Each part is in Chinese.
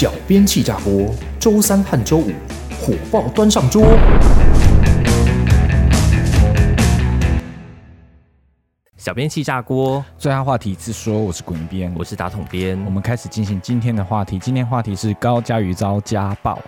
小编气炸锅，周三和周五火爆端上桌。小编气炸锅，最大话题是说，我是滚边，我是打桶边。我们开始进行今天的话题，今天话题是高嘉瑜遭家暴。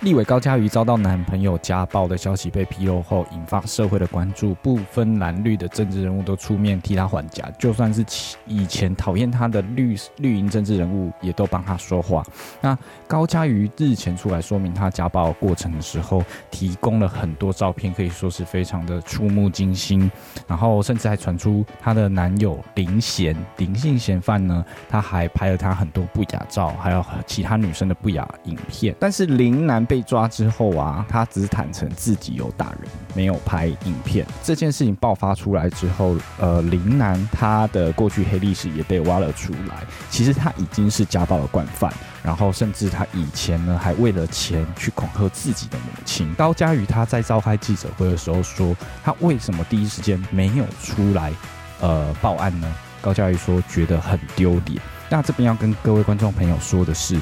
立委高嘉瑜遭到男朋友家暴的消息被披露后，引发社会的关注，不分蓝绿的政治人物都出面替他还家，就算是以前讨厌他的绿绿营政治人物，也都帮他说话。那高嘉瑜日前出来说明他家暴过程的时候，提供了很多照片，可以说是非常的触目惊心。然后甚至还传出他的男友林贤，林姓嫌犯呢，他还拍了他很多不雅照，还有其他女生的不雅影片。但是林男被被抓之后啊，他只坦承自己有打人，没有拍影片。这件事情爆发出来之后，呃，林男他的过去黑历史也被挖了出来。其实他已经是家暴的惯犯，然后甚至他以前呢还为了钱去恐吓自己的母亲。高嘉瑜他在召开记者会的时候说，他为什么第一时间没有出来呃报案呢？高嘉瑜说觉得很丢脸。那这边要跟各位观众朋友说的是，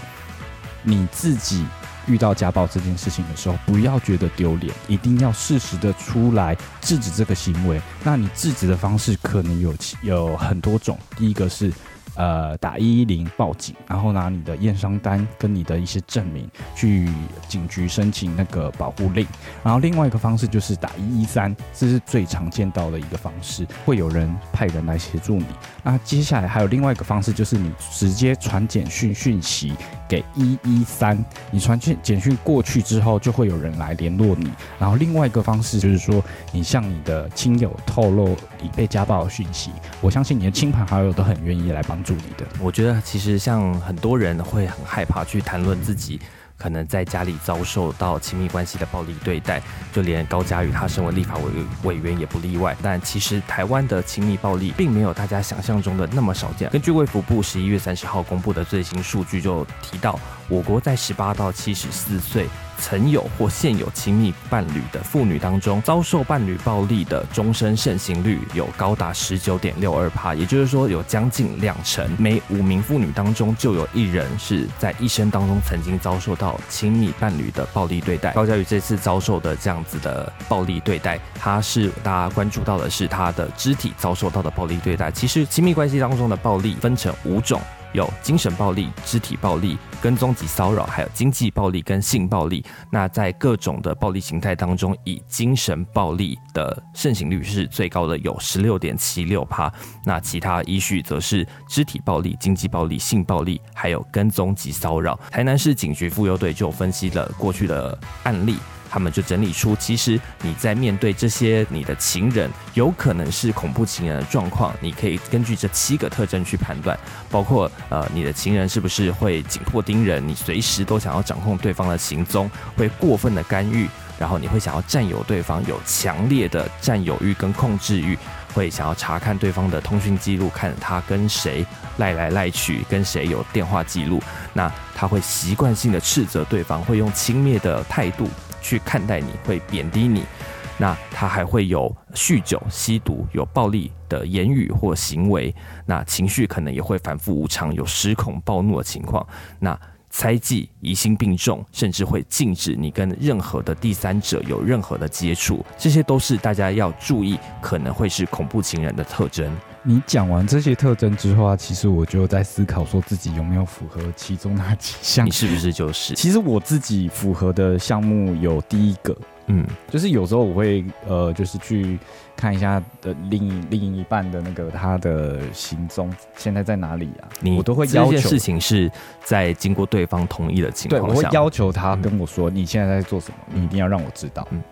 你自己。遇到家暴这件事情的时候，不要觉得丢脸，一定要适时的出来制止这个行为。那你制止的方式可能有有很多种，第一个是。呃，打一一零报警，然后拿你的验伤单跟你的一些证明去警局申请那个保护令。然后另外一个方式就是打一一三，这是最常见到的一个方式，会有人派人来协助你。那接下来还有另外一个方式，就是你直接传简讯讯息给一一三，你传简简讯过去之后，就会有人来联络你。然后另外一个方式就是说，你向你的亲友透露你被家暴的讯息，我相信你的亲朋好友都很愿意来帮。助你的，我觉得其实像很多人会很害怕去谈论自己可能在家里遭受到亲密关系的暴力对待，就连高嘉瑜他身为立法委委员也不例外。但其实台湾的亲密暴力并没有大家想象中的那么少见。根据卫福部十一月三十号公布的最新数据，就提到我国在十八到七十四岁。曾有或现有亲密伴侣的妇女当中，遭受伴侣暴力的终身盛行率有高达十九点六二趴，也就是说，有将近两成，每五名妇女当中就有一人是在一生当中曾经遭受到亲密伴侣的暴力对待。高嘉瑜这次遭受的这样子的暴力对待，他是大家关注到的是他的肢体遭受到的暴力对待。其实亲密关系当中的暴力分成五种。有精神暴力、肢体暴力、跟踪及骚扰，还有经济暴力跟性暴力。那在各种的暴力形态当中，以精神暴力的盛行率是最高的，有十六点七六趴。那其他依序则是肢体暴力、经济暴力、性暴力，还有跟踪及骚扰。台南市警局妇幼队就分析了过去的案例。他们就整理出，其实你在面对这些你的情人有可能是恐怖情人的状况，你可以根据这七个特征去判断，包括呃你的情人是不是会紧迫盯人，你随时都想要掌控对方的行踪，会过分的干预，然后你会想要占有对方，有强烈的占有欲跟控制欲，会想要查看对方的通讯记录，看他跟谁赖来赖去，跟谁有电话记录，那他会习惯性的斥责对方，会用轻蔑的态度。去看待你，会贬低你，那他还会有酗酒、吸毒、有暴力的言语或行为，那情绪可能也会反复无常，有失控、暴怒的情况，那猜忌、疑心病重，甚至会禁止你跟任何的第三者有任何的接触，这些都是大家要注意，可能会是恐怖情人的特征。你讲完这些特征之后啊，其实我就在思考说自己有没有符合其中那几项。你是不是就是？其实我自己符合的项目有第一个，嗯，就是有时候我会呃，就是去看一下的另一另一半的那个他的行踪现在在哪里啊？你我都会要求。事情是在经过对方同意的情况下，对，我会要求他跟我说你现在在做什么，你一定要让我知道。嗯。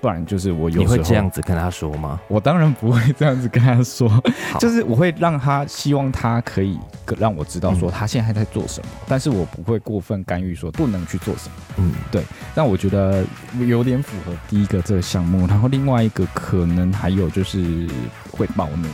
不然就是我有时候你会这样子跟他说吗？我当然不会这样子跟他说，就是我会让他希望他可以让我知道说他现在在做什么，嗯、但是我不会过分干预说不能去做什么。嗯，对。但我觉得有点符合第一个这个项目，然后另外一个可能还有就是会暴怒，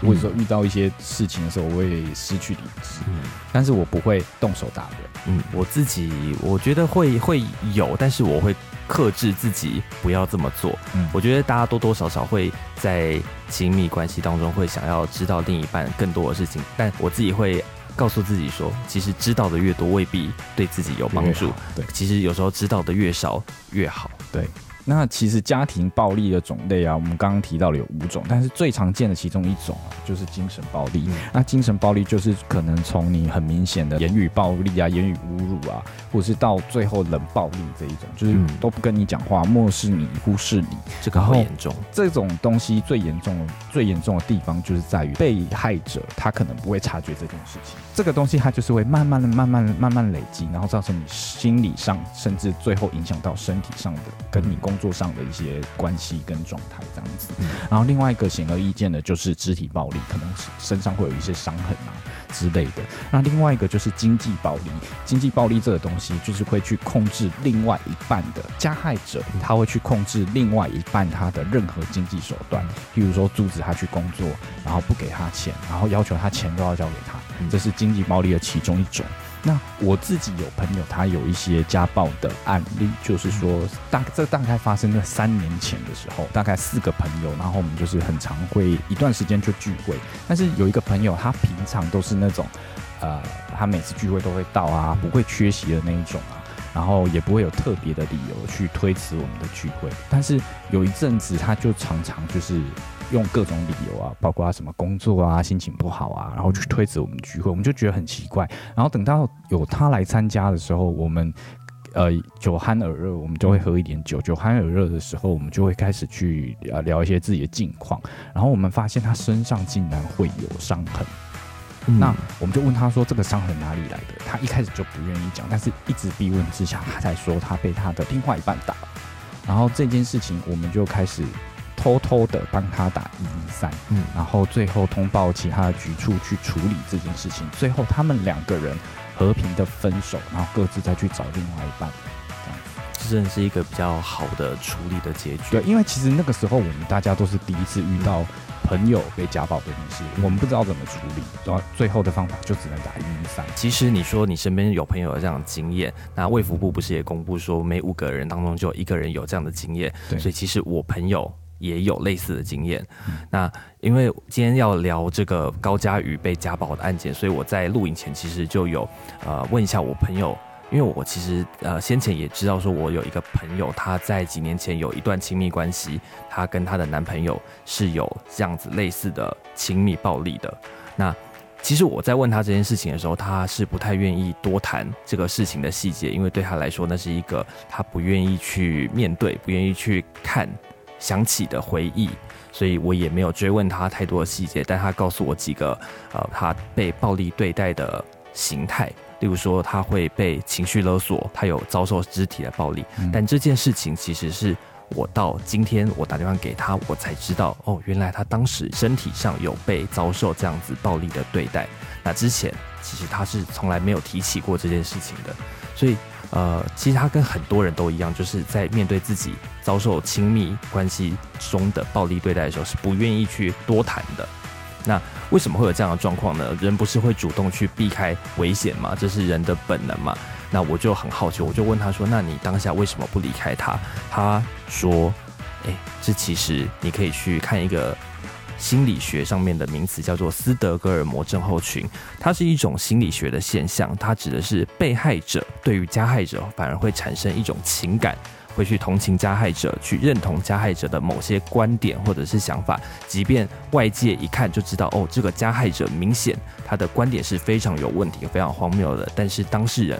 或者说遇到一些事情的时候我会失去理智，嗯，但是我不会动手打人。嗯，我自己我觉得会会有，但是我会。克制自己不要这么做。嗯，我觉得大家多多少少会在亲密关系当中会想要知道另一半更多的事情，但我自己会告诉自己说，其实知道的越多，未必对自己有帮助。对，其实有时候知道的越少越好。对。那其实家庭暴力的种类啊，我们刚刚提到了有五种，但是最常见的其中一种啊，就是精神暴力。那精神暴力就是可能从你很明显的言语暴力啊、言语侮辱啊，或者是到最后冷暴力这一种，就是都不跟你讲话、漠视你、忽视你，这个很严重。这种东西最严重的、最严重的地方就是在于被害者他可能不会察觉这件事情，这个东西它就是会慢慢的、慢慢的、慢慢累积，然后造成你心理上，甚至最后影响到身体上的，跟你工作上的一些关系跟状态这样子，然后另外一个显而易见的就是肢体暴力，可能身上会有一些伤痕啊之类的。那另外一个就是经济暴力，经济暴力这个东西就是会去控制另外一半的加害者，他会去控制另外一半他的任何经济手段，譬如说阻止他去工作，然后不给他钱，然后要求他钱都要交给他，这是经济暴力的其中一种。那我自己有朋友，他有一些家暴的案例，就是说大这大概发生在三年前的时候，大概四个朋友，然后我们就是很常会一段时间就聚会，但是有一个朋友，他平常都是那种，呃，他每次聚会都会到啊，不会缺席的那一种啊，然后也不会有特别的理由去推迟我们的聚会，但是有一阵子他就常常就是。用各种理由啊，包括什么工作啊、心情不好啊，然后去推辞我们聚会，我们就觉得很奇怪。然后等到有他来参加的时候，我们呃酒酣耳热，我们就会喝一点酒。酒酣耳热的时候，我们就会开始去聊聊一些自己的近况。然后我们发现他身上竟然会有伤痕。嗯、那我们就问他说：“这个伤痕哪里来的？”他一开始就不愿意讲，但是一直逼问之下，他才说他被他的另外一半打。然后这件事情，我们就开始。偷偷的帮他打一一三，嗯，然后最后通报其他的局处去处理这件事情。最后他们两个人和平的分手，然后各自再去找另外一半，这样真的是一个比较好的处理的结局。对，因为其实那个时候我们大家都是第一次遇到朋友被家暴这件事，嗯、我们不知道怎么处理，然后最后的方法就只能打一一三。其实你说你身边有朋友有这样的经验，那卫福部不是也公布说每五个人当中就有一个人有这样的经验？对，所以其实我朋友。也有类似的经验。那因为今天要聊这个高佳瑜被家暴的案件，所以我在录影前其实就有呃问一下我朋友，因为我其实呃先前也知道说，我有一个朋友，她在几年前有一段亲密关系，她跟她的男朋友是有这样子类似的亲密暴力的。那其实我在问他这件事情的时候，他是不太愿意多谈这个事情的细节，因为对他来说，那是一个他不愿意去面对、不愿意去看。想起的回忆，所以我也没有追问他太多的细节，但他告诉我几个，呃，他被暴力对待的形态，例如说他会被情绪勒索，他有遭受肢体的暴力，嗯、但这件事情其实是我到今天我打电话给他，我才知道，哦，原来他当时身体上有被遭受这样子暴力的对待，那之前其实他是从来没有提起过这件事情的，所以。呃，其实他跟很多人都一样，就是在面对自己遭受亲密关系中的暴力对待的时候，是不愿意去多谈的。那为什么会有这样的状况呢？人不是会主动去避开危险吗？这是人的本能嘛。那我就很好奇，我就问他说：“那你当下为什么不离开他？”他说：“哎，这其实你可以去看一个。”心理学上面的名词叫做斯德哥尔摩症候群，它是一种心理学的现象，它指的是被害者对于加害者反而会产生一种情感，会去同情加害者，去认同加害者的某些观点或者是想法，即便外界一看就知道，哦，这个加害者明显他的观点是非常有问题、非常荒谬的，但是当事人。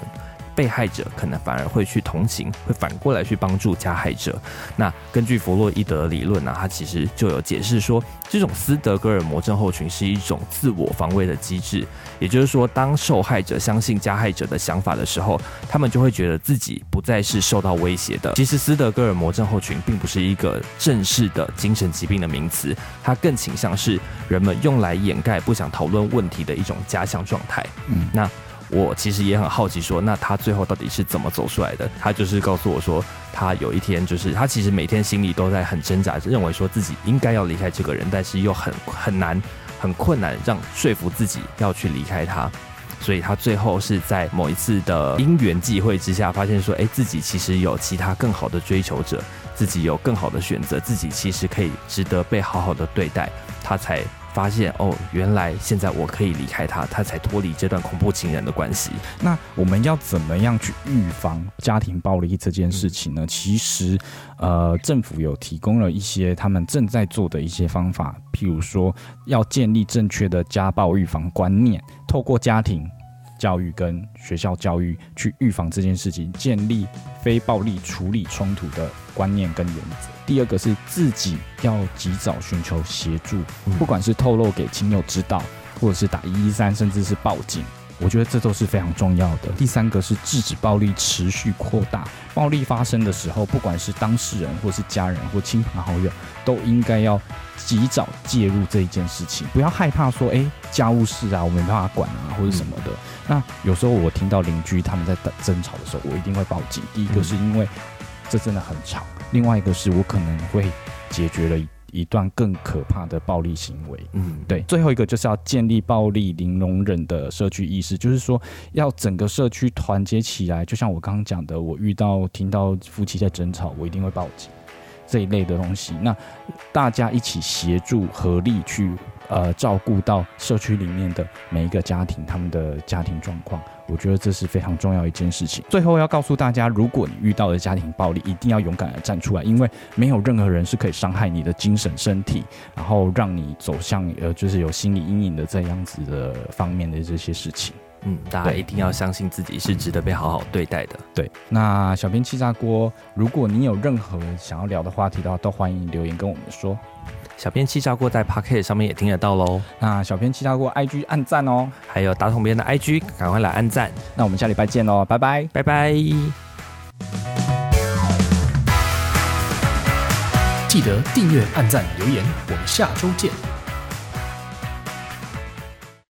被害者可能反而会去同情，会反过来去帮助加害者。那根据弗洛伊德的理论呢，他其实就有解释说，这种斯德哥尔摩症候群是一种自我防卫的机制。也就是说，当受害者相信加害者的想法的时候，他们就会觉得自己不再是受到威胁的。其实，斯德哥尔摩症候群并不是一个正式的精神疾病的名词，它更倾向是人们用来掩盖不想讨论问题的一种假想状态。嗯，那。我其实也很好奇，说那他最后到底是怎么走出来的？他就是告诉我说，他有一天就是他其实每天心里都在很挣扎，认为说自己应该要离开这个人，但是又很很难、很困难让说服自己要去离开他。所以他最后是在某一次的因缘际会之下，发现说，哎，自己其实有其他更好的追求者，自己有更好的选择，自己其实可以值得被好好的对待，他才发现哦，原来现在我可以离开他，他才脱离这段恐怖情人的关系。那我们要怎么样去预防家庭暴力这件事情呢？其实，呃，政府有提供了一些他们正在做的一些方法，譬如说要建立正确的家暴预防观念，透过家庭教育跟学校教育去预防这件事情，建立非暴力处理冲突的观念跟原则。第二个是自己要及早寻求协助，不管是透露给亲友知道，或者是打一一三，甚至是报警，我觉得这都是非常重要的。第三个是制止暴力持续扩大，暴力发生的时候，不管是当事人或是家人或亲朋好友，都应该要及早介入这一件事情，不要害怕说，哎，家务事啊，我没办法管啊，或者什么的。那有时候我听到邻居他们在争吵的时候，我一定会报警。第一个是因为这真的很吵。另外一个是我可能会解决了一段更可怕的暴力行为，嗯，对。最后一个就是要建立暴力零容忍的社区意识，就是说要整个社区团结起来。就像我刚刚讲的，我遇到听到夫妻在争吵，我一定会报警这一类的东西。那大家一起协助合力去。呃，照顾到社区里面的每一个家庭，他们的家庭状况，我觉得这是非常重要一件事情。最后要告诉大家，如果你遇到了家庭暴力，一定要勇敢的站出来，因为没有任何人是可以伤害你的精神、身体，然后让你走向呃，就是有心理阴影的这样子的方面的这些事情。嗯，大家一定要相信自己是值得被好好对待的。对，那小编气炸锅，如果你有任何想要聊的话题的话，都欢迎留言跟我们说。小编气炸锅在 Pocket 上面也听得到喽。那小编气炸锅 IG 按赞哦，还有打统编的 IG，赶快来按赞。那我们下礼拜见喽，拜拜，拜拜。记得订阅、按赞、留言，我们下周见。